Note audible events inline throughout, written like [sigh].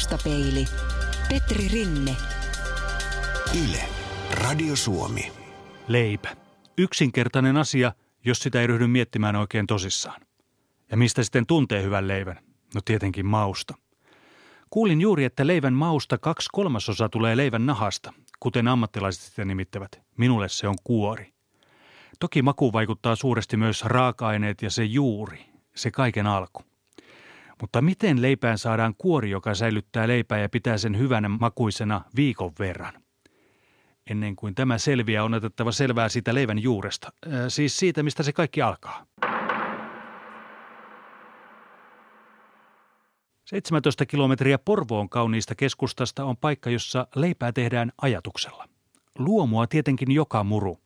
Taustapeili. Petri Rinne. Yle. Radio Suomi. Leipä. Yksinkertainen asia, jos sitä ei ryhdy miettimään oikein tosissaan. Ja mistä sitten tuntee hyvän leivän? No tietenkin mausta. Kuulin juuri, että leivän mausta kaksi kolmasosa tulee leivän nahasta, kuten ammattilaiset sitä nimittävät. Minulle se on kuori. Toki maku vaikuttaa suuresti myös raaka-aineet ja se juuri, se kaiken alku. Mutta miten leipään saadaan kuori, joka säilyttää leipää ja pitää sen hyvänä makuisena viikon verran? Ennen kuin tämä selviää, on otettava selvää siitä leivän juuresta, äh, siis siitä, mistä se kaikki alkaa. 17 kilometriä Porvoon kauniista keskustasta on paikka, jossa leipää tehdään ajatuksella. Luomua tietenkin joka muru.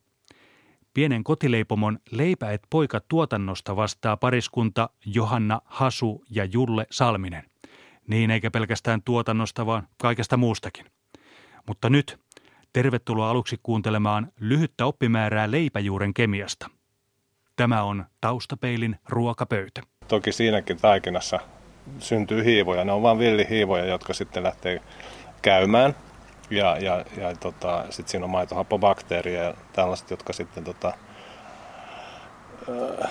Pienen kotileipomon Leipäet poika tuotannosta vastaa pariskunta Johanna Hasu ja Julle Salminen. Niin eikä pelkästään tuotannosta, vaan kaikesta muustakin. Mutta nyt tervetuloa aluksi kuuntelemaan lyhyttä oppimäärää leipäjuuren kemiasta. Tämä on Taustapeilin ruokapöytä. Toki siinäkin taikinassa syntyy hiivoja. Ne on vain villihiivoja, jotka sitten lähtee käymään. Ja, ja, ja tota, sitten siinä on maitohappobakteeria ja tällaiset, jotka sitten tota, äh,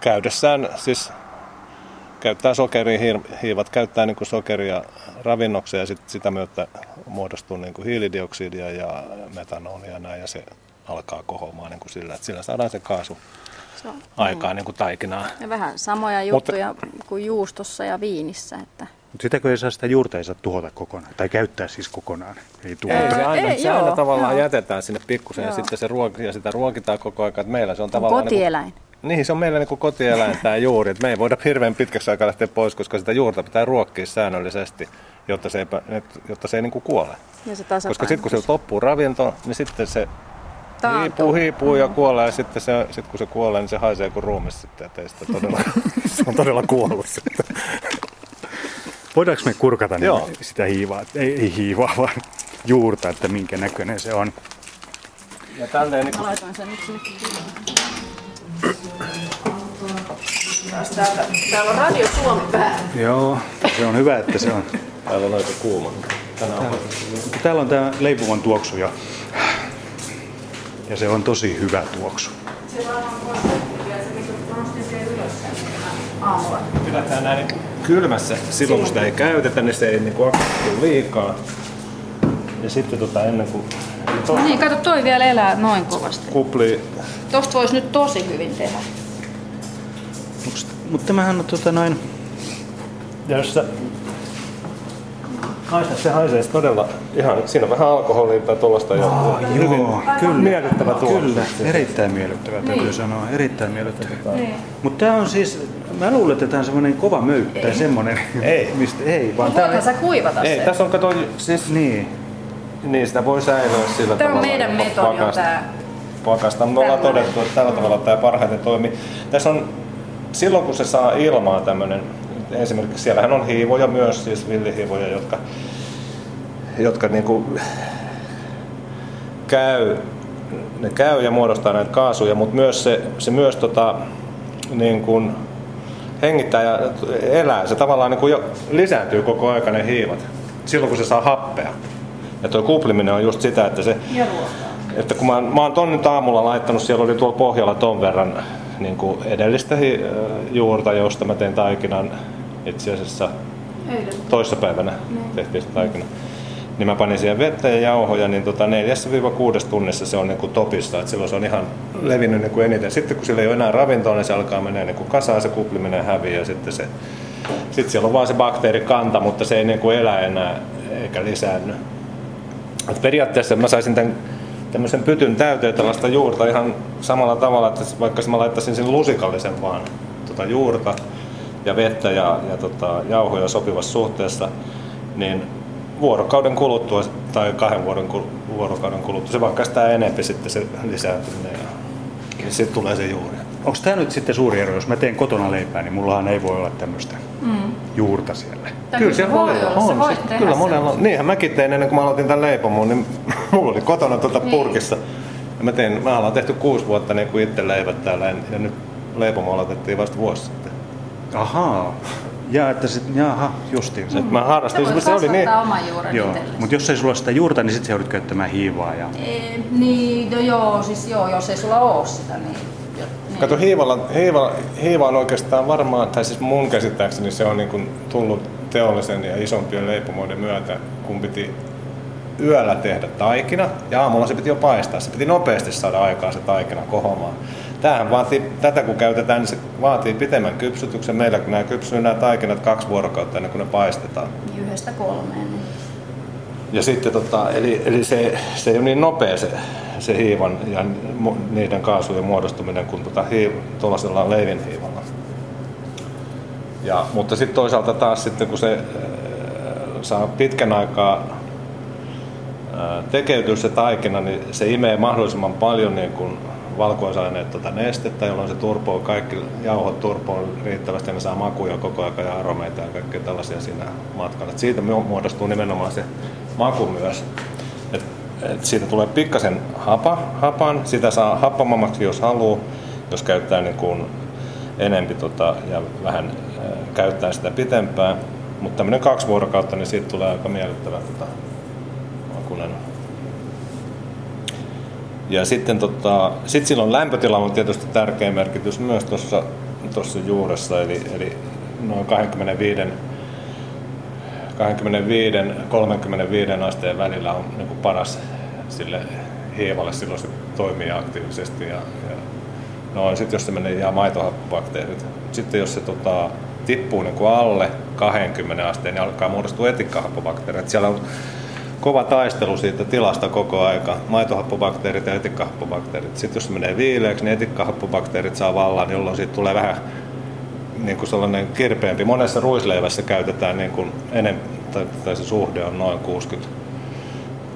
käydessään siis käyttää sokeria, hiivat käyttää niin kuin sokeria ravinnokseen ja sit sitä myötä muodostuu niin kuin hiilidioksidia ja metanolia ja näin ja se alkaa kohoamaan niin kuin sillä, että sillä saadaan se kaasu se on, aikaa. Niin kuin taikinaa. Ja vähän samoja juttuja Mutta, kuin juustossa ja viinissä. Että. Mutta sitäkö ei saa sitä juurta ei saa tuhota kokonaan, tai käyttää siis kokonaan? Ei, tuhota. ei se aina, ei, se aina joo, tavallaan joo. jätetään sinne pikkusen ja sitten se ruok, ja sitä ruokitaan koko ajan. Että meillä se on tavallaan... Kotieläin. Niin kuin, niin, se on meillä niin kuin kotieläin tämä juuri. Että me ei voida hirveän pitkäksi aikaa lähteä pois, koska sitä juurta pitää ruokkia säännöllisesti, jotta se ei, jotta se ei niin kuin kuole. Ja se koska sitten kun se loppuu ravinto, niin sitten se Hiipuu, hiipuu ja kuolee ja sitten se, sit kun se kuolee, niin se haisee kuin ruumis sitten, ettei sitä todella, [laughs] se on todella kuollut sitten. Voidaanko me kurkata Joo. sitä hiivaa, ei, ei hiivaa, [laughs] vaan juurta, että minkä näköinen se on? Ja tälleen niin kuin... sen nyt sinne. Täältä, täällä on Radio Suomi päällä. Joo, se on hyvä, että se on. Täällä on aika kuuma. Täällä, täällä on tämä leipuvan tuoksu ja ja se on tosi hyvä tuoksu. Se aamulla. Pidetään näin kylmässä silloin, kun sitä ei käytetä, niin se ei niin kuin liikaa. Ja sitten tota ennen kuin... To... No niin, kato toi vielä elää noin kovasti. Kupli. Tosta voisi nyt tosi hyvin tehdä. Mutta tämähän on tota noin... Ja jos sä Haista, se haisee todella ihan, siinä on vähän alkoholia tai tuollaista ja oh, hyvin joo, kyllä, miellyttävä tuoksu. Kyllä, erittäin miellyttävä niin. täytyy sanoa, erittäin miellyttävä. Niin. Mutta tämä on siis, mä luulen, että tämä on semmoinen kova möyttä tai semmoinen. Ei. Mistä, ei, vaan no, tää... sä kuivata Ei, sen? tässä on kato, siis... Niin. Niin, sitä voi säilyä sillä tämä tavalla. Tämä on meidän metodi on tämä. Pakasta. Me ollaan todettu, että tällä tavalla tämä parhaiten toimii. Tässä on, silloin kun se saa ilmaa tämmöinen esimerkiksi siellähän on hiivoja myös, siis villihiivoja, jotka, jotka niin kuin käy, ne käy ja muodostaa näitä kaasuja, mutta myös se, se myös tota, niin kuin hengittää ja elää. Se tavallaan niin kuin jo lisääntyy koko aika ne hiivat, silloin kun se saa happea. Ja tuo kupliminen on just sitä, että se... Että kun mä, mä oon ton nyt aamulla laittanut, siellä oli tuolla pohjalla ton verran niin kuin edellistä hi, juurta, josta mä tein taikinan itse asiassa toissapäivänä niin. tehtiin sitä taikina. Niin mä panin siihen vettä ja jauhoja, niin tota 4-6 tunnissa se on niin kuin topissa, että silloin se on ihan levinnyt niin kuin eniten. Sitten kun sillä ei ole enää ravintoa, niin se alkaa mennä niin kuin kasaan, se kupliminen häviää ja sitten se, sitten siellä on vaan se bakteerikanta, mutta se ei niin kuin elä enää eikä lisäänny. Et periaatteessa mä saisin tämän tämmöisen pytyn täyteen tällaista juurta ihan samalla tavalla, että vaikka mä laittaisin sen lusikallisen vaan tota juurta, ja vettä ja, ja tota, jauhoja sopivassa suhteessa, niin vuorokauden kuluttua tai kahden vuoden, vuorokauden kuluttua, se vaikka sitä enempi sitten se lisääntyminen ja sitten tulee se juuri. Onko tämä nyt sitten suuri ero, jos mä teen kotona leipää, niin mullahan ei voi olla tämmöistä mm. juurta siellä. Tämä kyllä se voi olla. On, on. Se, kyllä monella on. Niinhän mäkin tein ennen kuin mä aloitin tämän leipomun, niin [laughs] mulla oli kotona tuota niin. purkissa. Ja mä, tein, mä ollaan tehty kuusi vuotta niin kuin itse leivät täällä ja nyt leipomo aloitettiin vasta vuosi sitten. Ahaa. Jaa, että sit, jaha, justiin. Et mä harrastin, Se voi se oli niin, oman juuren Joo, mutta jos ei sulla sitä juurta, niin sitten sä joudut käyttämään hiivaa. Ja... Ee, niin, no joo, siis joo, jos ei sulla ole sitä, niin... niin. Kato, hiivalla, hiiva, hiiva on oikeastaan varmaan, tai siis mun käsittääkseni se on niin kuin tullut teollisen ja isompien leipomoiden myötä, kun piti yöllä tehdä taikina ja aamulla se piti jo paistaa. Se piti nopeasti saada aikaa se taikina kohomaan. Tämähän vaatii, tätä kun käytetään, niin se vaatii pitemmän kypsytyksen. Meillä kun nämä kypsyy nämä taikinat kaksi vuorokautta ennen kuin ne paistetaan. Niin Yhdestä kolmeen. Ja sitten tota, eli, eli se, se ei ole niin nopea se, se hiivan ja niiden kaasujen muodostuminen kuin tota hiiv, tuollaisella leivinhiivalla. Ja, mutta sitten toisaalta taas sitten kun se saa pitkän aikaa tekeytyä se taikina, niin se imee mahdollisimman paljon niin kuin valkuaisaineet tota nestettä, jolloin se turpoo kaikki jauhot turpoo riittävästi ja ne saa makuja koko ajan ja aromeita ja kaikkea tällaisia siinä matkalla. Et siitä mu- muodostuu nimenomaan se maku myös. Et, et siitä tulee pikkasen hapa, hapan, sitä saa happamammaksi jos haluaa, jos käyttää niin kuin enempi tota, ja vähän äh, käyttää sitä pitempään. Mutta tämmöinen kaksi vuorokautta, niin siitä tulee aika miellyttävä tota, makunen. Ja sitten tota, sit silloin lämpötila on tietysti tärkeä merkitys myös tuossa tuossa juuressa, eli, eli noin 25 25-35 asteen välillä on niin kuin paras sille hiivalle, silloin se toimii aktiivisesti. Ja, ja no, sitten jos se menee ihan maitohappobakteerit. Sitten jos se tota, tippuu niin kuin alle 20 asteen, niin alkaa muodostua etikkahappobakteerit. Siellä on kova taistelu siitä tilasta koko aika, maitohappobakteerit ja etikkahappobakteerit. Sitten jos se menee viileäksi, niin etikkahappobakteerit saa vallan, jolloin siitä tulee vähän niin kuin sellainen kirpeämpi. Monessa ruisleivässä käytetään niin kuin enem, tai, se suhde on noin 60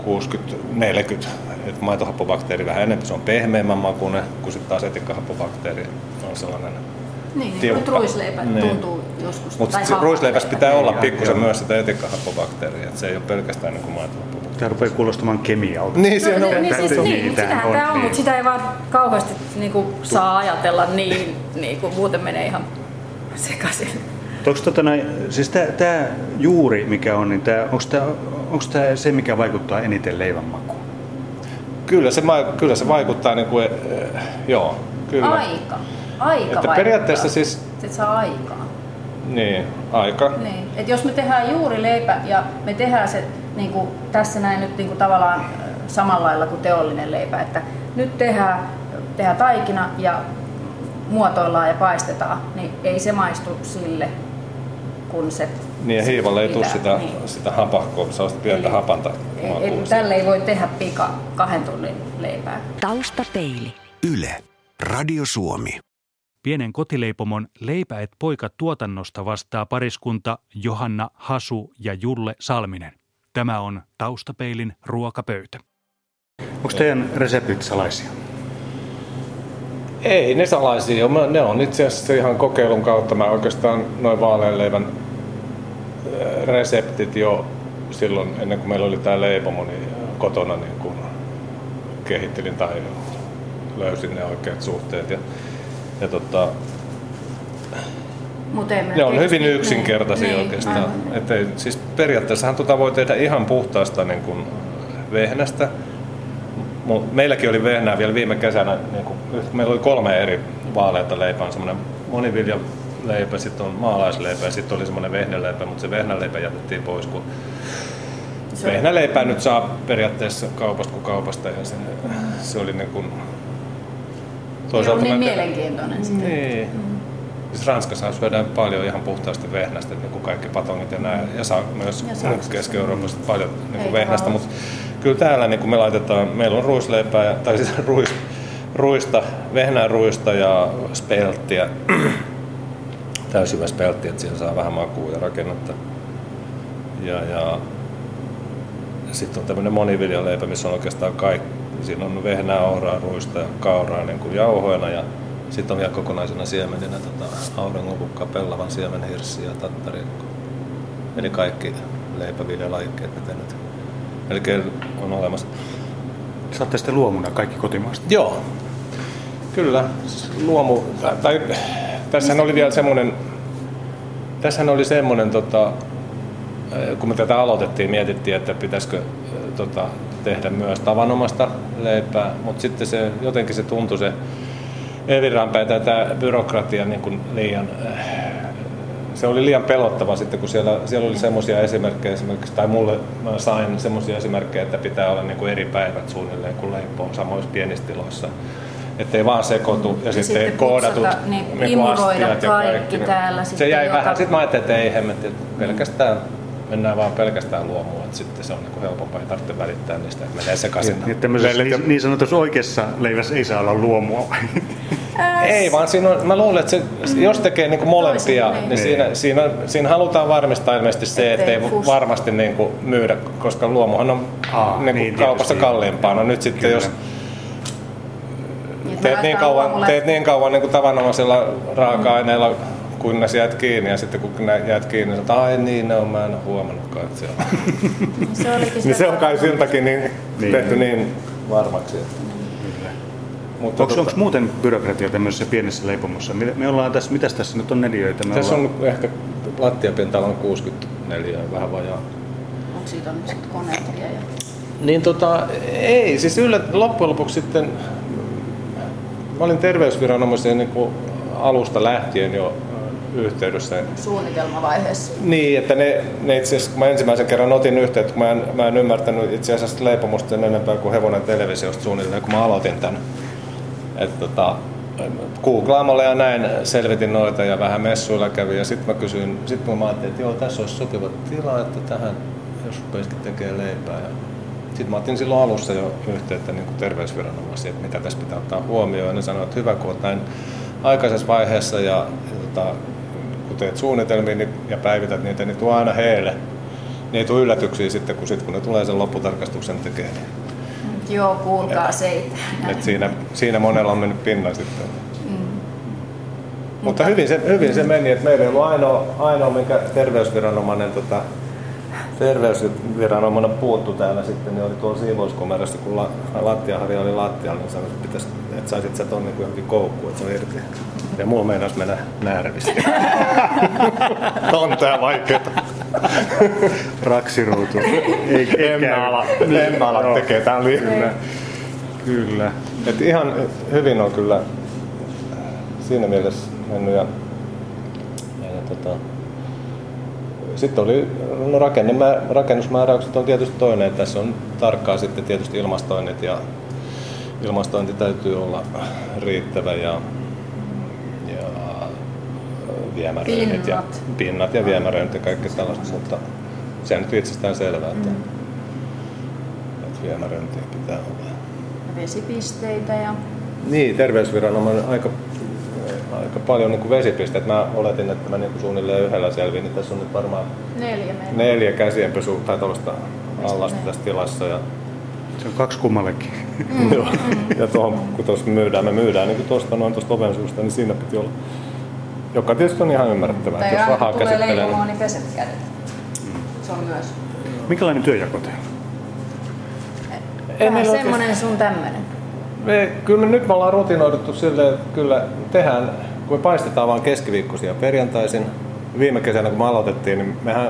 60-40, että maitohappobakteeri vähän enemmän, se on pehmeämmän makuinen, kun sitten taas etikkahappobakteeri on sellainen Niin, niin tiukka. nyt ruisleipä Niin. tuntuu joskus. Mutta ruisleivässä pitää olla pikkusen joo. myös sitä etikkahappobakteeria, että se ei ole pelkästään niin kuin. Tämä rupeaa kuulostamaan kemialta. Niin, se No, on. niin, niin, siis, niin, niitä sitähän on, tämä on, niin. mutta sitä ei vaan kauheasti niin kuin, saa ajatella niin, niin kuin muuten menee ihan sekaisin. Onko tota näin, siis tämä juuri, mikä on, niin onko tämä se, mikä vaikuttaa eniten leivän makuun? Kyllä se, kyllä se vaikuttaa, niin kuin, eh, joo, kyllä. Aika. Aika Että vaikuttaa. periaatteessa siis, Se saa aikaa. niin, aika. Niin. Et jos me tehdään juuri leipä ja me tehdään se niin kuin tässä näin nyt niin kuin tavallaan samalla lailla kuin teollinen leipä, että nyt tehdään, tehdään taikina ja muotoillaan ja paistetaan, niin ei se maistu sille, kun se Niin ja hiivalle ei tule sitä, Niin. sitä hapahkoa, sellaista pientä Eli- hapanta Ei- makua. ei- Tälle ei voi tehdä pika kahden tunnin leipää. Taustapeili. Yle, Radio Suomi. Pienen kotileipomon Leipä et poika tuotannosta vastaa pariskunta Johanna Hasu ja Julle Salminen. Tämä on Taustapeilin ruokapöytä. Onko teidän reseptit salaisia? Ei ne salaisia. Mä- Ne on itse asiassa ihan kokeilun kautta. Mä oikeastaan noin vaaleanleivän äh, reseptit jo silloin ennen kuin meillä oli tämä leipomo, niin kotona niin kuin kehittelin tai löysin ne oikeat suhteet. Ja, ja tota, Mut ne on hyvin yksinkertaisia niin, oikeastaan. aivan. Et ei, siis periaatteessahan tota voi tehdä ihan puhtaasta niin kuin vehnästä. Meilläkin oli vehnää vielä viime kesänä, niin kuin, meillä oli kolme eri vaaleita leipää, on semmoinen moniviljaleipä, sitten on maalaisleipä ja sitten oli semmoinen vehnäleipä, mutta se vehnäleipä jätettiin pois, kun Se vehnäleipää nyt saa periaatteessa kaupasta kuin kaupasta ja se, se oli niin kuin, Se on niin mielenkiintoinen sitten. niin. Siis Ranskassa syödään paljon ihan puhtaasti vehnästä, niin kuin kaikki patongit ja näin. Ja saa myös. Keski-Euroopassa paljon niin kuin vehnästä. Mutta kyllä täällä niin kuin me laitetaan, meillä on ruisleipää, tai siis [laughs] ruis, ruista, vehnää ruista ja spelttiä. [clears throat] Täysin spelttiä, että siellä saa vähän makua ja rakennetta. Ja, ja sitten on tämmöinen moniviljaleipä, missä on oikeastaan kaikki. Siinä on vehnää, ohraa, ruista ja kauraa niin kuin jauhoina ja sitten on vielä kokonaisena siemeninä tota, auringonlukka, pellavan siemen, hirssi ja tattari. Eli kaikki leipäviljalajikkeet, mitä nyt melkein on olemassa. Saatte sitten luomuna kaikki kotimaasta. Joo, kyllä. Luomu, tai tässähän oli vielä semmoinen tässähän oli semmoinen, tota, kun me tätä aloitettiin, mietittiin, että pitäisikö tota, tehdä myös tavanomasta leipää, mutta sitten se, jotenkin se tuntui se eviranpäin tätä byrokratia niin kuin liian se oli liian pelottava sitten, kun siellä, siellä oli semmoisia esimerkkejä esimerkiksi, tai mulle mä sain semmoisia esimerkkejä, että pitää olla niin kuin eri päivät suunnilleen, kun leipoo samoissa pienissä tiloissa. Että ei vaan sekoitu ja, ja sitten, sitten koodatut niin, niin ja kaikki. täällä. Se jäi joka... vähän, sitten mä ajattelin, että ei hemmetti, pelkästään mennään vaan pelkästään luomua, että sitten se on niin kuin helpompaa, ei tarvitse välittää niistä, että menee sekaisin. Niin, niin, niin sanotussa oikeassa leivässä ei saa olla luomua. [laughs] Ei, vaan siinä on, mä luulen, että se, mm. jos tekee niin kuin molempia, niin, niin siinä, siinä, siinä halutaan varmistaa ilmeisesti se, että ei varmasti niin kuin myydä, koska luomuhan on Aa, niin kuin niin, kaupassa kalliimpaa. No nyt sitten Kyllä. jos niin, teet niin kauan, teet niin kauan niin kuin tavanomaisella raaka-aineella, kunnes jäät kiinni ja sitten kun jäät kiinni, niin että ai niin, ne on, mä en ole huomannutkaan, että siellä on. [laughs] se, niin se on kai siltäkin niin, niin, tehty niin varmaksi. Että. Mutta onko, tota... onko muuten byrokratia tämmöisessä pienessä leipomossa? Me ollaan tässä, mitäs tässä nyt on neliöitä? Me tässä ollaan... on ehkä lattiapinta on 64 vähän vajaa. Onko siitä on sitten koneet ja... Niin tota, ei, siis yllä, loppujen lopuksi sitten mä olin terveysviranomaisen niin kuin alusta lähtien jo yhteydessä. Suunnitelmavaiheessa. Niin, että ne, ne itse asiassa, kun mä ensimmäisen kerran otin yhteyttä, kun mä en, mä en ymmärtänyt itse asiassa leipomusta enempää kuin hevonen televisiosta suunnilleen, kun mä aloitin tämän että tota, googlaamalla ja näin selvitin noita ja vähän messuilla kävi ja sitten mä kysyin, sitten mä ajattelin, että joo, tässä olisi sopiva tila, että tähän, jos rupeisikin tekemään leipää. Ja sitten mä otin silloin alussa jo yhteyttä niin terveysviranomaisiin, että mitä tässä pitää ottaa huomioon. Ja ne sanoivat, että hyvä, kun olet näin aikaisessa vaiheessa ja, ja tota, kun teet suunnitelmia niin, ja päivität niitä, niin tuo aina heille. Niin ei tule yllätyksiä sitten, kun, sit, kun ne tulee sen lopputarkastuksen tekemään. Niin Joo, kuulkaa seitä. Et siinä, siinä monella on mennyt pinnan sitten. Mm. Mutta hyvin se, hyvin se meni, että meillä ei ollut ainoa, ainoa mikä terveysviranomainen tota, terveysviranomainen puuttu täällä sitten, niin oli tuolla siivouskomerossa, kun la, lattiahari oli lattialla, niin sanoi, että, pitäisi, että saisit sä tonne niin johonkin koukkuun, että se on irti. Ja mulla meinasi mennä näärävistä. [laughs] Tontea vaikeeta. Raksiruutu. Ei, [laughs] emme ala, emme ala tekee tämän Kyllä. kyllä. Et ihan hyvin on kyllä siinä mielessä mennyt. Ja, ja, ja tota, sitten oli no rakenne, rakennusmääräykset on tietysti toinen. Että tässä on tarkkaa sitten tietysti ilmastoinnit ja ilmastointi täytyy olla riittävä ja viemäröinnit pinnat. ja pinnat ja viemäröinnit ja kaikki tällaista, mutta se on nyt itsestään selvää, että, mm. että viemäröintiä pitää olla. Vesipisteitä ja... Niin, terveysviranomainen aika, aika paljon niin kuin vesipisteitä. Mä oletin, että mä niin kuin suunnilleen yhdellä selviin, niin tässä on nyt varmaan neljä, neljä käsienpesu tai tuollaista allasta tässä tilassa. Ja se on kaksi kummallekin. Mm. Joo. ja tuohon, kun tuossa myydään, me myydään niin tuosta noin tuosta oven suusta, niin siinä piti olla joka tietysti on ihan ymmärrettävää, tai jos rahaa tulee leipomaan, niin peset kädet. Mm. Se on myös. Minkälainen työjako teillä? Vähän semmoinen sun tämmöinen. Me, kyllä me nyt me ollaan rutinoiduttu silleen, että kyllä tehdään, kun me paistetaan vain keskiviikkoisia perjantaisin. Viime kesänä kun me aloitettiin, niin mehän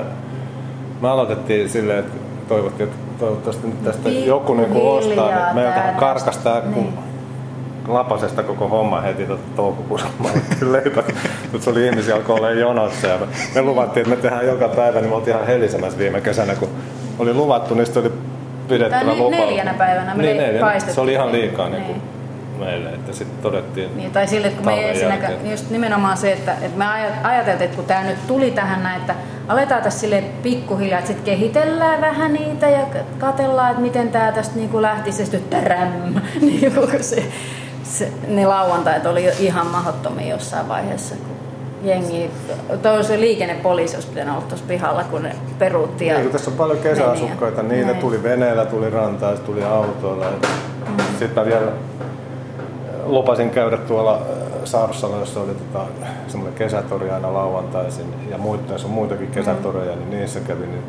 me aloitettiin silleen, että toivottiin, että toivottavasti nyt tästä joku niin ostaa, niin meiltähän karkastaa, niin. kun lapasesta koko homma heti tuota toukokuussa leipä. Mutta se oli ihmisiä alkoi olla jonossa ja me, luvattiin, että me tehdään joka päivä, niin me oltiin ihan helisemässä viime kesänä, kun oli luvattu, niin sitten oli pidettävä lupa. neljänä päivänä me niin, neljänä. Se oli ihan liikaa niin. Niin meille, että sitten todettiin niin, Tai sille, että kun me ensinnäkään, just nimenomaan se, että, että me ajateltiin, että kun tämä nyt tuli tähän näin, että aletaan tässä sille pikkuhiljaa, että sitten kehitellään vähän niitä ja katellaan, että miten tämä tästä niin kuin lähtisi, ja sitten [laughs] niin se, se, ne lauantait oli jo ihan mahdottomia jossain vaiheessa, kun jengi, toi se liikennepoliisi olisi pitänyt olla tuossa pihalla, kun ne peruutti. Ja niin, tässä on paljon kesäasukkaita, niin ne tuli veneellä, tuli rantaa, tuli autoilla. Mm. Sitten mä vielä lupasin käydä tuolla äh, Saarsalla, jossa oli tota, semmoinen kesätori aina lauantaisin ja muita, on muitakin kesätoreja, mm. niin niissä kävin. Niin...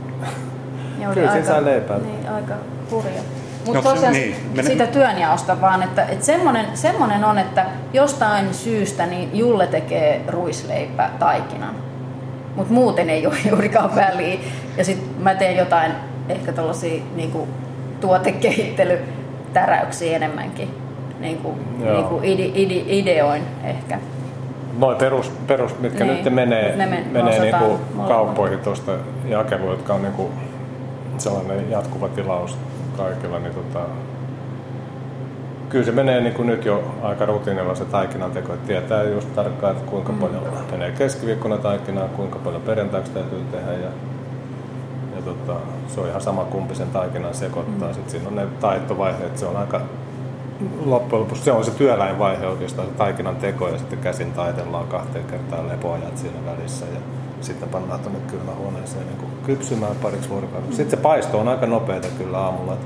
Kyllä siinä sai leipää. Niin, aika hurja. Mutta no, tosiaan niin, mene... siitä työnjaosta vaan, että, että semmoinen, semmoinen on, että jostain syystä niin Julle tekee ruisleipä taikinan. mutta muuten ei ole juurikaan väliä. Ja sitten mä teen jotain ehkä tuollaisia niin tuotekehittelytäräyksiä enemmänkin. Niin kuin, Joo. niin kuin ide, ide, ideoin ehkä. Noin perus, perus mitkä Niin, nyt menee, ne men- menee osataan niinku kauppoihin tuosta jakeluun, jotka on niinku sellainen jatkuva tilaus kaikilla, niin tota, kyllä se menee niin kuin nyt jo aika rutiinilla se taikinan teko, että tietää just tarkkaan, että kuinka paljon menee keskiviikkona taikinaa, kuinka paljon perjantaiksi täytyy tehdä ja, ja tota, se on ihan sama kumpi sen taikinan sekoittaa. Mm. Sitten siinä on ne taittovaiheet, se on aika loppujen lopuksi se on se työläinvaihe oikeastaan, se taikinan teko ja sitten käsin taitellaan kahteen kertaan lepoajat siinä välissä ja sitten pannaan tuonne kylmähuoneeseen niin kuin kypsymään pariksi vuorokaudeksi. Sitten se paisto on aika nopeata kyllä aamulla.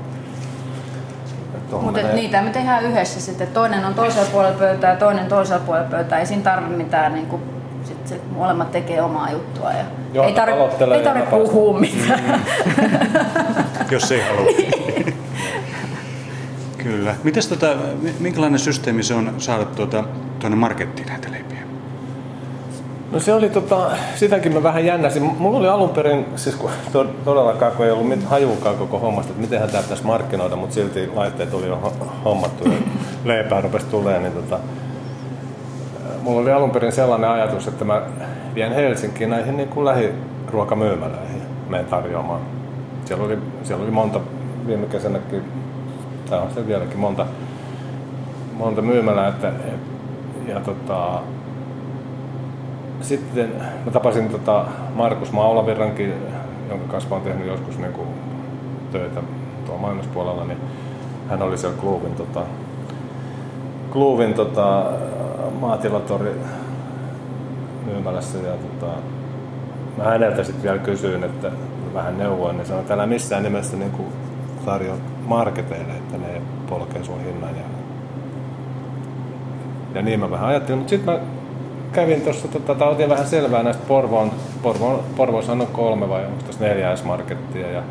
Mutta menee- niitä me tehdään yhdessä sitten. Toinen on toisella puolella pöytää ja toinen toisella puolella pöytää. Ei siinä tarvitse mitään, niin kuin, sit se molemmat tekee omaa juttua. Ja Joo, ei tarvitse ei tarvitse napastaa. puhua mitään. [laughs] [laughs] jos ei halua. [laughs] Kyllä. Mites tota, minkälainen systeemi se on saada tuota, tuonne markettiin näitä leipiä? No se oli tota, sitäkin mä vähän jännäsin. Mulla oli alun perin, siis kun to, todellakaan kun ei ollut mit, hajuukaan koko hommasta, että miten tämä pitäisi markkinoida, mutta silti laitteet oli jo ho- hommattu ja [coughs] leipää rupesi tulemaan, niin tota, mulla oli alun perin sellainen ajatus, että mä vien Helsinkiin näihin niin kuin lähiruokamyymälöihin menen tarjoamaan. Siellä oli, siellä oli monta, viime kesänäkin, tai on se vieläkin monta, monta myymälää, että, et, ja tota, sitten mä tapasin tota Markus Maulavirrankin, jonka kanssa oon tehnyt joskus niin kuin töitä tuolla mainospuolella, niin hän oli siellä Kluuvin, tota, Kluuvin tota, maatilatori myymälässä ja tota, mä häneltä sitten vielä kysyin, että vähän neuvoin, niin sanoin, että älä missään nimessä niin kuin tarjoa marketeille, että ne polkee sun hinnan ja ja niin mä vähän ajattelin, mutta sitten mä kävin tuossa, tota, otin vähän selvää näistä Porvoon, Porvoon Porvoossahan on kolme vai onko tässä S-markettia ja,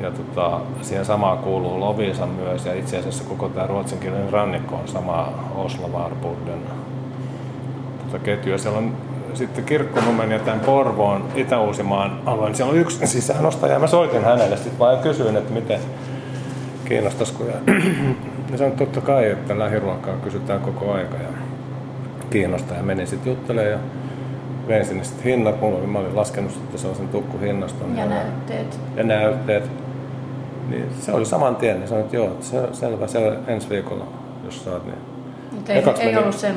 ja tota, siihen samaan kuuluu Loviisa myös ja itse asiassa koko tämä ruotsinkielinen rannikko on sama Oslo Varbuden tota ketju ja siellä on sitten Kirkkonummen ja tämän Porvoon Itä-Uusimaan alueen, niin siellä on yksi sisäänostaja ja mä soitin hänelle sitten vaan ja kysyin, että miten kiinnostaisiko. Ja, [clears throat] ja sanoin, totta kai, että lähiruokaa kysytään koko aika ja kiinnostaa. Ja menin sitten juttelemaan ja vein sinne sitten hinnat. Mulla mä olin laskenut sitten sellaisen tukkuhinnaston. Ja näytteet. Ja näytteet. Niin se oli saman tien. Niin sanoin, että joo, se, selvä, se ensi viikolla, jos saat. Niin. Mutta ei, ei meni- ollut sen.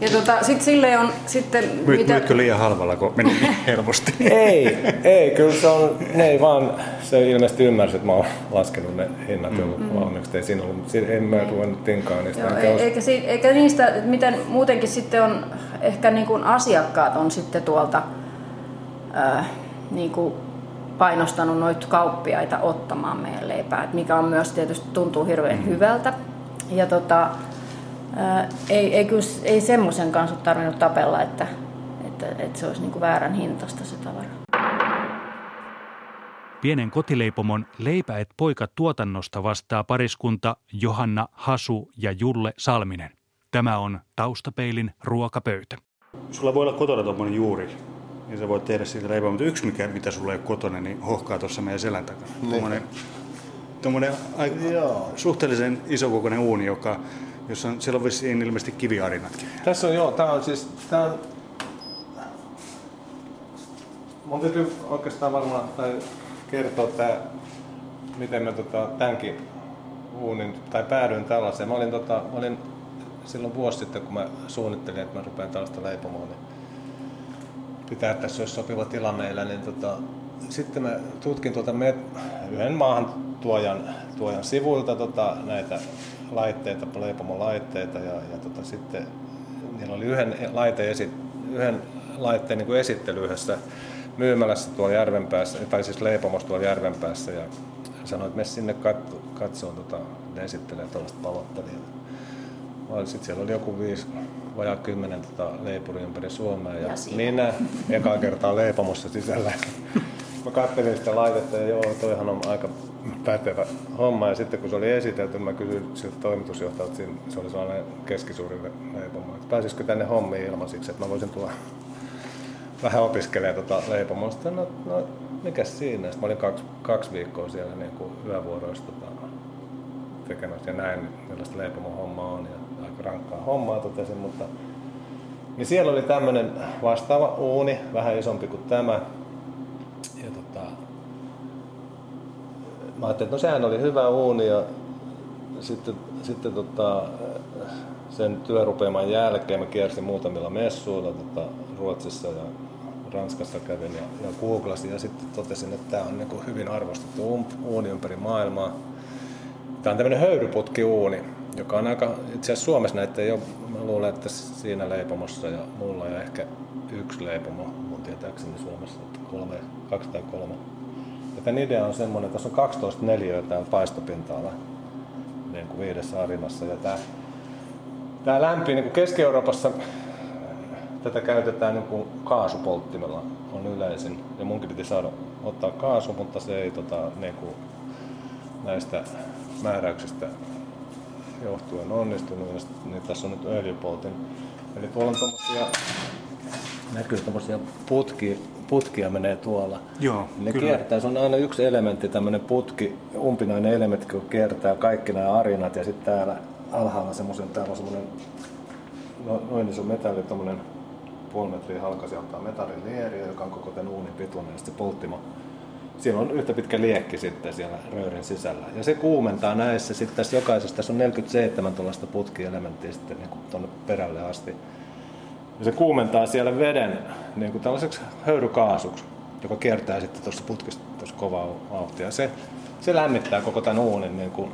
Ja tota, sit sille on sitten... Myy, mitä... Myytkö liian halvalla, kun meni niin [laughs] helposti? ei, ei, kyllä se on, ne ei vaan, se ilmeisesti ymmärsi, että mä oon laskenut ne hinnat mm. jo valmiiksi, ei siinä ollut, en mä ruvennut tinkaan niistä. Joo, ei, os- eikä, si- eikä niistä, miten muutenkin sitten on, ehkä niin kuin asiakkaat on sitten tuolta ää, niin kuin painostanut noita kauppiaita ottamaan meidän leipää, mikä on myös tietysti tuntuu hirveän mm. hyvältä. Ja tota, ää, ei, ei, kyllä, ei semmoisen kanssa ole tarvinnut tapella, että, että, että se olisi niin kuin väärän hintasta se tavara. Pienen kotileipomon Leipä et poika tuotannosta vastaa pariskunta Johanna Hasu ja Julle Salminen. Tämä on Taustapeilin ruokapöytä. Sulla voi olla kotona tuommoinen juuri, niin sä voit tehdä siitä leipää, mutta yksi mikä, mitä sulla ei ole kotona, niin hohkaa tuossa meidän selän takana. Tuommoinen, tuommoinen aika, suhteellisen isokokoinen uuni, joka, jossa on, siellä on vissiin ilmeisesti kiviarinatkin. Tässä on joo, tää on siis, tää on... Mun täytyy oikeastaan varmaan tai kertoa tää, miten mä tota, tämänkin uunin, tai päädyin tällaiseen. Mä olin, tota, mä olin silloin vuosi sitten, kun mä suunnittelin, että mä rupean tällaista leipomaan, niin pitää, tässä olisi sopiva tila meillä, niin tota, sitten mä tutkin tuota me, yhden maahan tuojan, tuojan sivuilta tota, näitä laitteita, leipomon laitteita ja, ja tota, sitten niillä oli yhden, laite esi, yhden laitteen niin kuin esittely yhdessä myymälässä tuolla Järvenpäässä, tai siis leipomossa tuolla Järvenpäässä ja sanoin, että mene sinne katso, katsoon, tota, ne esittelee tuollaista palottelijaa. Sitten siellä oli joku viisi, vajaa kymmenen tota, leipuri ympäri Suomea ja, Ja minä ekaa kertaa leipomossa sisällä. [laughs] Mä katselin sitä laitetta ja joo, toihan on aika pätevä homma. Ja sitten kun se oli esitelty, mä kysyin siltä toimitusjohtajalta, se oli sellainen keskisuuri leipomo, että pääsisikö tänne hommiin ilmaisiksi, että mä voisin tulla vähän opiskelee tota leipomoa. Sitten no, no mikäs siinä? Sitten mä olin kaksi, kaksi viikkoa siellä niin kuin yövuoroissa tota, tekemässä ja näin, millaista leipomon homma on. Ja aika rankkaa hommaa totesin, mutta niin siellä oli tämmöinen vastaava uuni, vähän isompi kuin tämä. Ja tota, mä ajattelin, että no sehän oli hyvä uuni ja sitten, sitten tota, sen työrupeaman jälkeen mä kiersin muutamilla messuilla tota, Ruotsissa ja Ranskassa kävin ja, ja googlasin ja sitten totesin, että tämä on niin hyvin arvostettu uuni ympäri maailmaa. Tämä on tämmöinen höyryputkiuuni, joka on aika, itse asiassa Suomessa näitä ei ole, mä luulen, että siinä leipomossa ja mulla ja ehkä yksi leipomo, mun tietääkseni Suomessa, kolme, kaksi tai kolme. Tämän idea on semmoinen, että tässä on 12 neliöä täällä paistopinta-ala niin kuin viidessä arinassa. Ja tämä, tämä lämpii niin kuin Keski-Euroopassa tätä käytetään niin kuin kaasupolttimella on yleisin. Ja munkin piti saada ottaa kaasu, mutta se ei tota, niin kuin näistä määräyksistä johtuen onnistunut. Ja niin tässä on nyt öljypoltin. Eli tuolla on tommosia, näkyy tommosia putkia, putkia menee tuolla. Joo, ne kyllä. kiertää, se on aina yksi elementti, tämmöinen putki, umpinainen elementti, kun kiertää kaikki nämä arinat ja sitten täällä alhaalla semmoisen, täällä on semmoinen no, noin iso metalli, tommonen puoli metriä halkasijaltaan metallilieriä, joka on koko tämän uunin pituinen ja sitten polttimo. Siinä on yhtä pitkä liekki sitten siellä röörin sisällä. Ja se kuumentaa näissä, sitten tässä jokaisessa, tässä on 47 tuollaista putkielementtiä sitten niin tuonne perälle asti. Ja se kuumentaa siellä veden niin kuin tällaiseksi höyrykaasuksi, joka kiertää sitten tuossa putkissa tuossa kovaa vauhtia. Se, se lämmittää koko tämän uunin niin kuin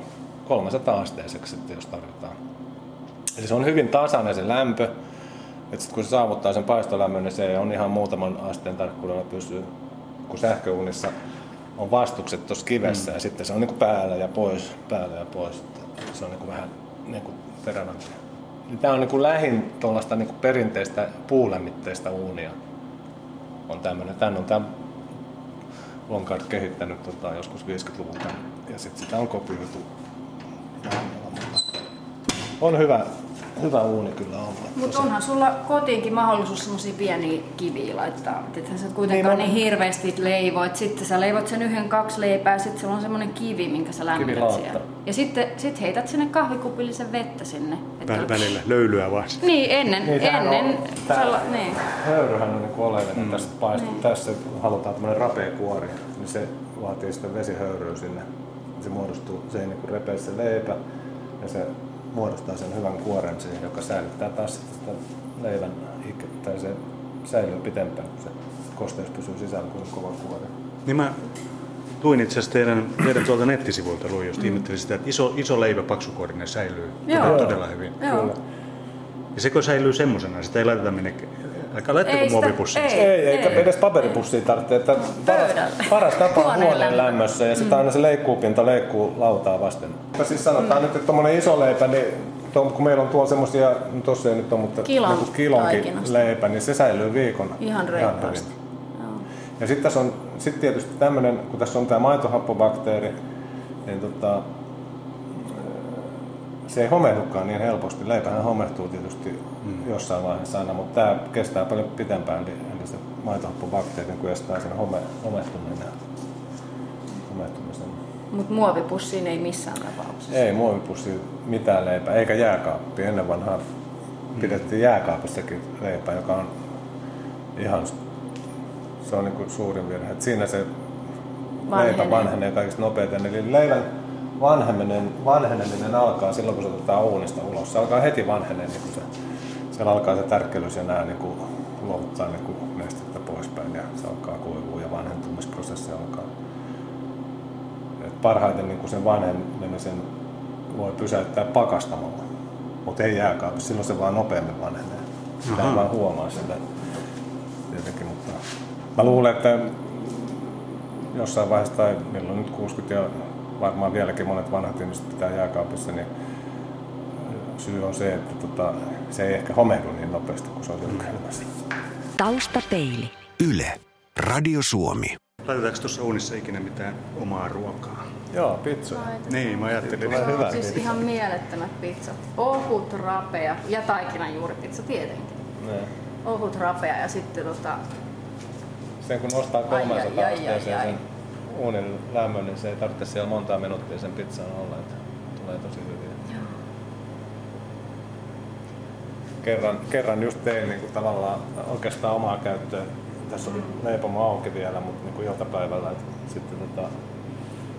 300 asteiseksi sitten, jos tarvitaan. Eli se on hyvin tasainen se lämpö. Että sit kun se saavuttaa sen paistolämmön, niin se on ihan muutaman asteen tarkkuudella pysyy. Kun sähköuunissa on vastukset tuossa kivessä mm. ja sitten se on niin kuin päällä ja pois, päällä ja pois. Se on niin kuin vähän niin kuin terävämpi. Niin Tämä on niin kuin lähin tuollaista niin perinteistä puulämmitteistä uunia. On tämmöinen. Tän on tämä Longard kehittänyt tota, joskus 50-luvulta ja sitten sitä on kopioitu. On hyvä, hyvä uuni kyllä olla. Mutta onhan sulla kotiinkin mahdollisuus semmoisia pieniä kiviä laittaa. Ethän sä kuitenkaan Niin, niin, hirveästi leivoit. Sitten sä leivot sen yhden, kaksi leipää, sitten sulla on semmoinen kivi, minkä sä lämmität siellä. Ja sitten sit heität sinne kahvikupillisen vettä sinne. Että- Vä- välillä löylyä vaan. Niin, ennen. Niin, ennen on- tää- sella, niin. Höyryhän on niin oleellinen mm. tässä paisto. Niin. Tässä halutaan tämmöinen rapea kuori, niin se vaatii sitten vesihöyryä sinne. Se muodostuu, se ei niin repee se leipä ja se muodostaa sen hyvän kuoren siihen, joka säilyttää taas sitten sitä leivän ikä, tai se säilyy pitempään, kun se kosteus pysyy sisällä kuin kova kuori. Niin mä luin itse asiassa teidän, teidän tuolta nettisivuilta, luin just mm. ihmettelin sitä, että iso, iso leivä paksukorinen säilyy Joo. todella, todella hyvin. Joo. Ja sekö säilyy semmosena, sitä ei laiteta minnekään. Älkää laittako Ei sitä- muovipussiin. ei. Ei, eikä edes paperipussia tarvitse. Että paras, paras tapa on Huoneen huoneen lämmö. lämmössä ja sitten aina se leikkuupinta leikkuu lautaa vasten. Mutta siis sanotaan nyt, että tuommoinen iso leipä, niin tuo, kun meillä on tuolla semmoisia, no tossa ei nyt ole, mutta Kilon niinku kilonkin taikinasta. leipä, niin se säilyy viikon. Ihan reippaasti. Joo. Ja sitten tässä on sit tietysti tämmöinen, kun tässä on tämä maitohappobakteeri, niin tota, se ei homehdukaan niin helposti. Leipähän homehtuu tietysti mm. jossain vaiheessa aina, mutta tämä kestää paljon pitempään, eli, eli se maitohappobakteeri kun estää sen home, homehtuminen. homehtumisen. Mutta muovipussiin ei missään tapauksessa. Ei muovipussi mitään leipää, eikä jääkaappi. Ennen vanhaa pidettiin jääkaapissakin leipää, joka on ihan se on niin kuin suurin virhe. Et siinä se Vanhenee. leipä vanhenee kaikista nopeiten. Eli leivän vanheneminen, vanheneminen alkaa silloin, kun se otetaan uunista ulos. Se alkaa heti vanhenee, niin kun se, siellä alkaa se tärkkelys ja nämä niin kuin, luovuttaa niin kuin nestettä poispäin ja se alkaa kuivua ja vanhentumisprosessi alkaa. Et parhaiten niin kuin sen vanhenemisen voi pysäyttää pakastamalla, mutta ei jääkaapissa. Silloin se vaan nopeammin vanhenee. Sitä Aha. vaan huomaa sitä tietenkin, mutta mä luulen, että jossain vaiheessa, tai milloin nyt 60 ja varmaan vieläkin monet vanhat ihmiset pitää jääkaapissa, niin syy on se, että tota, se ei ehkä homehdu niin nopeasti kuin se on mm. kylmässä. Taustapeili. Yle. Radio Suomi. Laitetaanko tuossa uunissa ikinä mitään omaa ruokaa? Joo, pizza. Niin, mä ajattelin. Tulee hyvä. Siis ihan mielettömät pizzat. Ohut, rapea ja taikinan juuripizza tietenkin. Ne. Ohut, rapea ja sitten tota, sen kun nostaa Ai, ai, 300 ai, ai, asteeseen ai. sen uunin lämmön, niin se ei tarvitse siellä montaa minuuttia sen pizzan olla, että tulee tosi hyviä. Kerran, kerran just tein niin kuin tavallaan oikeastaan omaa käyttöä. Tässä oli leipomo auki vielä, mutta niin kuin iltapäivällä. Että sitten tota,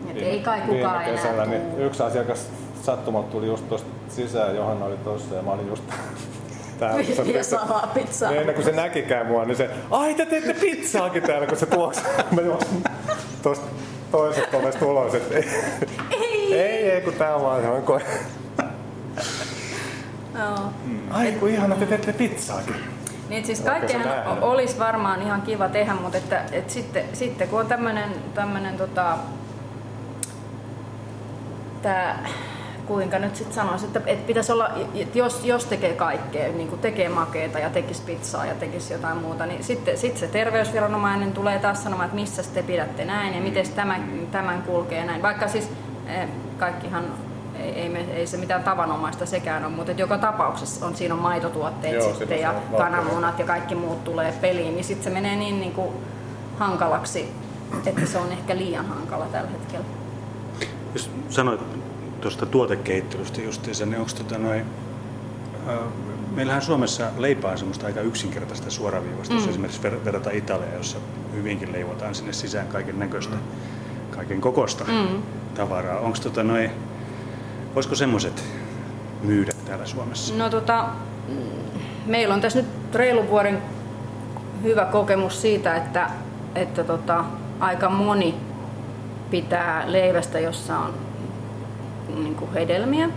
Et ei kai kukaan viime enää kesällä, tuu. niin yksi asiakas sattumalta tuli just tuosta sisään, Johanna oli tossa ja mä olin just [laughs] täällä. Ja salaa pizzaa. Niin ennen kuin se näkikään mua, niin se, ai te teette pizzaakin täällä, kun se tuoksi. [laughs] Mä juoksin tosta toisesta ovesta ulos, että ei, ei, ei, ei kun tää on vaan ihan koe. [laughs] Joo. Ai kun ihana, te teette pizzaakin. Niin siis nähnyt? olisi varmaan ihan kiva tehdä, mutta että, että sitten, sitten kun on tämmöinen, tämmöinen tota, tää, kuinka nyt sitten sanoisi, että, että pitäisi olla, että jos, jos tekee kaikkea, niin kuin tekee makeeta ja tekisi pizzaa ja tekisi jotain muuta, niin sitten sit se terveysviranomainen tulee taas sanomaan, että missä te pidätte näin ja miten tämän, tämän kulkee näin. Vaikka siis eh, kaikkihan ei, ei, me, ei se mitään tavanomaista sekään ole, mutta joka tapauksessa on, siinä on maitotuotteet Joo, sitten ja kananmunat ja kaikki muut tulee peliin, niin sitten se menee niin, niin kuin hankalaksi, että se on ehkä liian hankala tällä hetkellä. Jos sanoit tuosta tuotekehittelystä justiinsa, niin onko tota noin, äh, meillähän Suomessa leipä on semmoista aika yksinkertaista suoraviivasta, mm. jos esimerkiksi ver- verrata Italiaan, jossa hyvinkin leivotaan sinne sisään kaiken näköistä, kaiken kokosta mm. tavaraa. Onko tota noin, voisiko semmoiset myydä täällä Suomessa? No tota, meillä on tässä nyt reilun vuoden hyvä kokemus siitä, että, että tota, aika moni pitää leivästä, jossa on niin kuin hedelmiä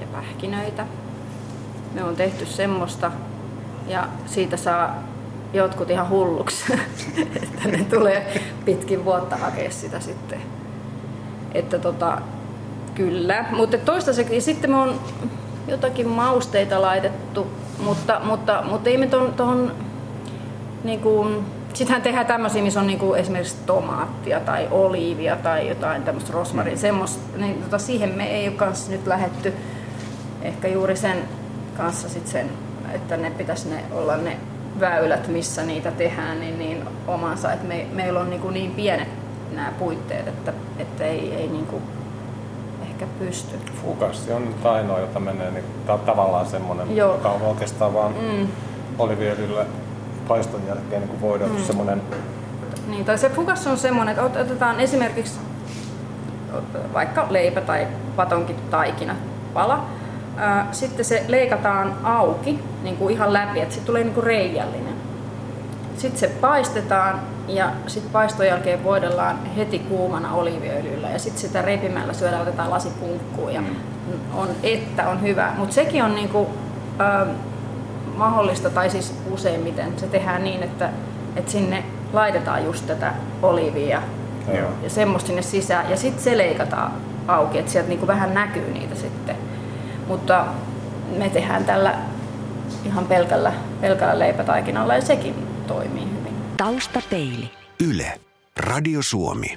ja pähkinöitä. Me on tehty semmoista ja siitä saa jotkut ihan hulluksi, [laughs] että ne tulee pitkin vuotta hakea sitä sitten. Että tota, kyllä, mutta toistaiseksi ja sitten me on jotakin mausteita laitettu, mutta, mutta, mutta ei me ton niin kuin, sittenhän tehdään tämmöisiä, missä on niin kuin esimerkiksi tomaattia tai oliivia tai jotain tämmöistä rosmarin, mm. semmoista, niin tota, siihen me ei ole kanssa nyt lähetty ehkä juuri sen kanssa sit sen, että ne pitäisi ne olla ne väylät, missä niitä tehdään, niin, niin omansa, että me, meillä on niin, kuin niin pienet nämä puitteet, että, että ei, ei niin kuin ehkä pysty. Fukassi on nyt ainoa, jota menee niin, ta- tavallaan semmonen, Joo. joka on oikeastaan vaan mm. oliviöljyllä paiston jälkeen niin voideltu mm. semmonen Niin, tai se fugas on semmoinen, että ot- otetaan esimerkiksi vaikka leipä tai patonkin taikina pala. Sitten se leikataan auki niin kuin ihan läpi, että se tulee niin kuin reijällinen. Sitten se paistetaan ja sitten paiston jälkeen voidellaan heti kuumana oliiviöljyllä ja sitten sitä repimällä syödään, otetaan lasi punkkuun ja on, että on hyvä. Mutta sekin on niinku, ö, mahdollista, tai siis useimmiten se tehdään niin, että, että sinne laitetaan just tätä oliivia Joo. ja semmoista sinne sisään ja sitten se leikataan auki, että sieltä niinku vähän näkyy niitä sitten. Mutta me tehdään tällä ihan pelkällä, pelkällä leipätaikinalla ja sekin toimii hyvin. Taustapeili. Yle. Radio Suomi.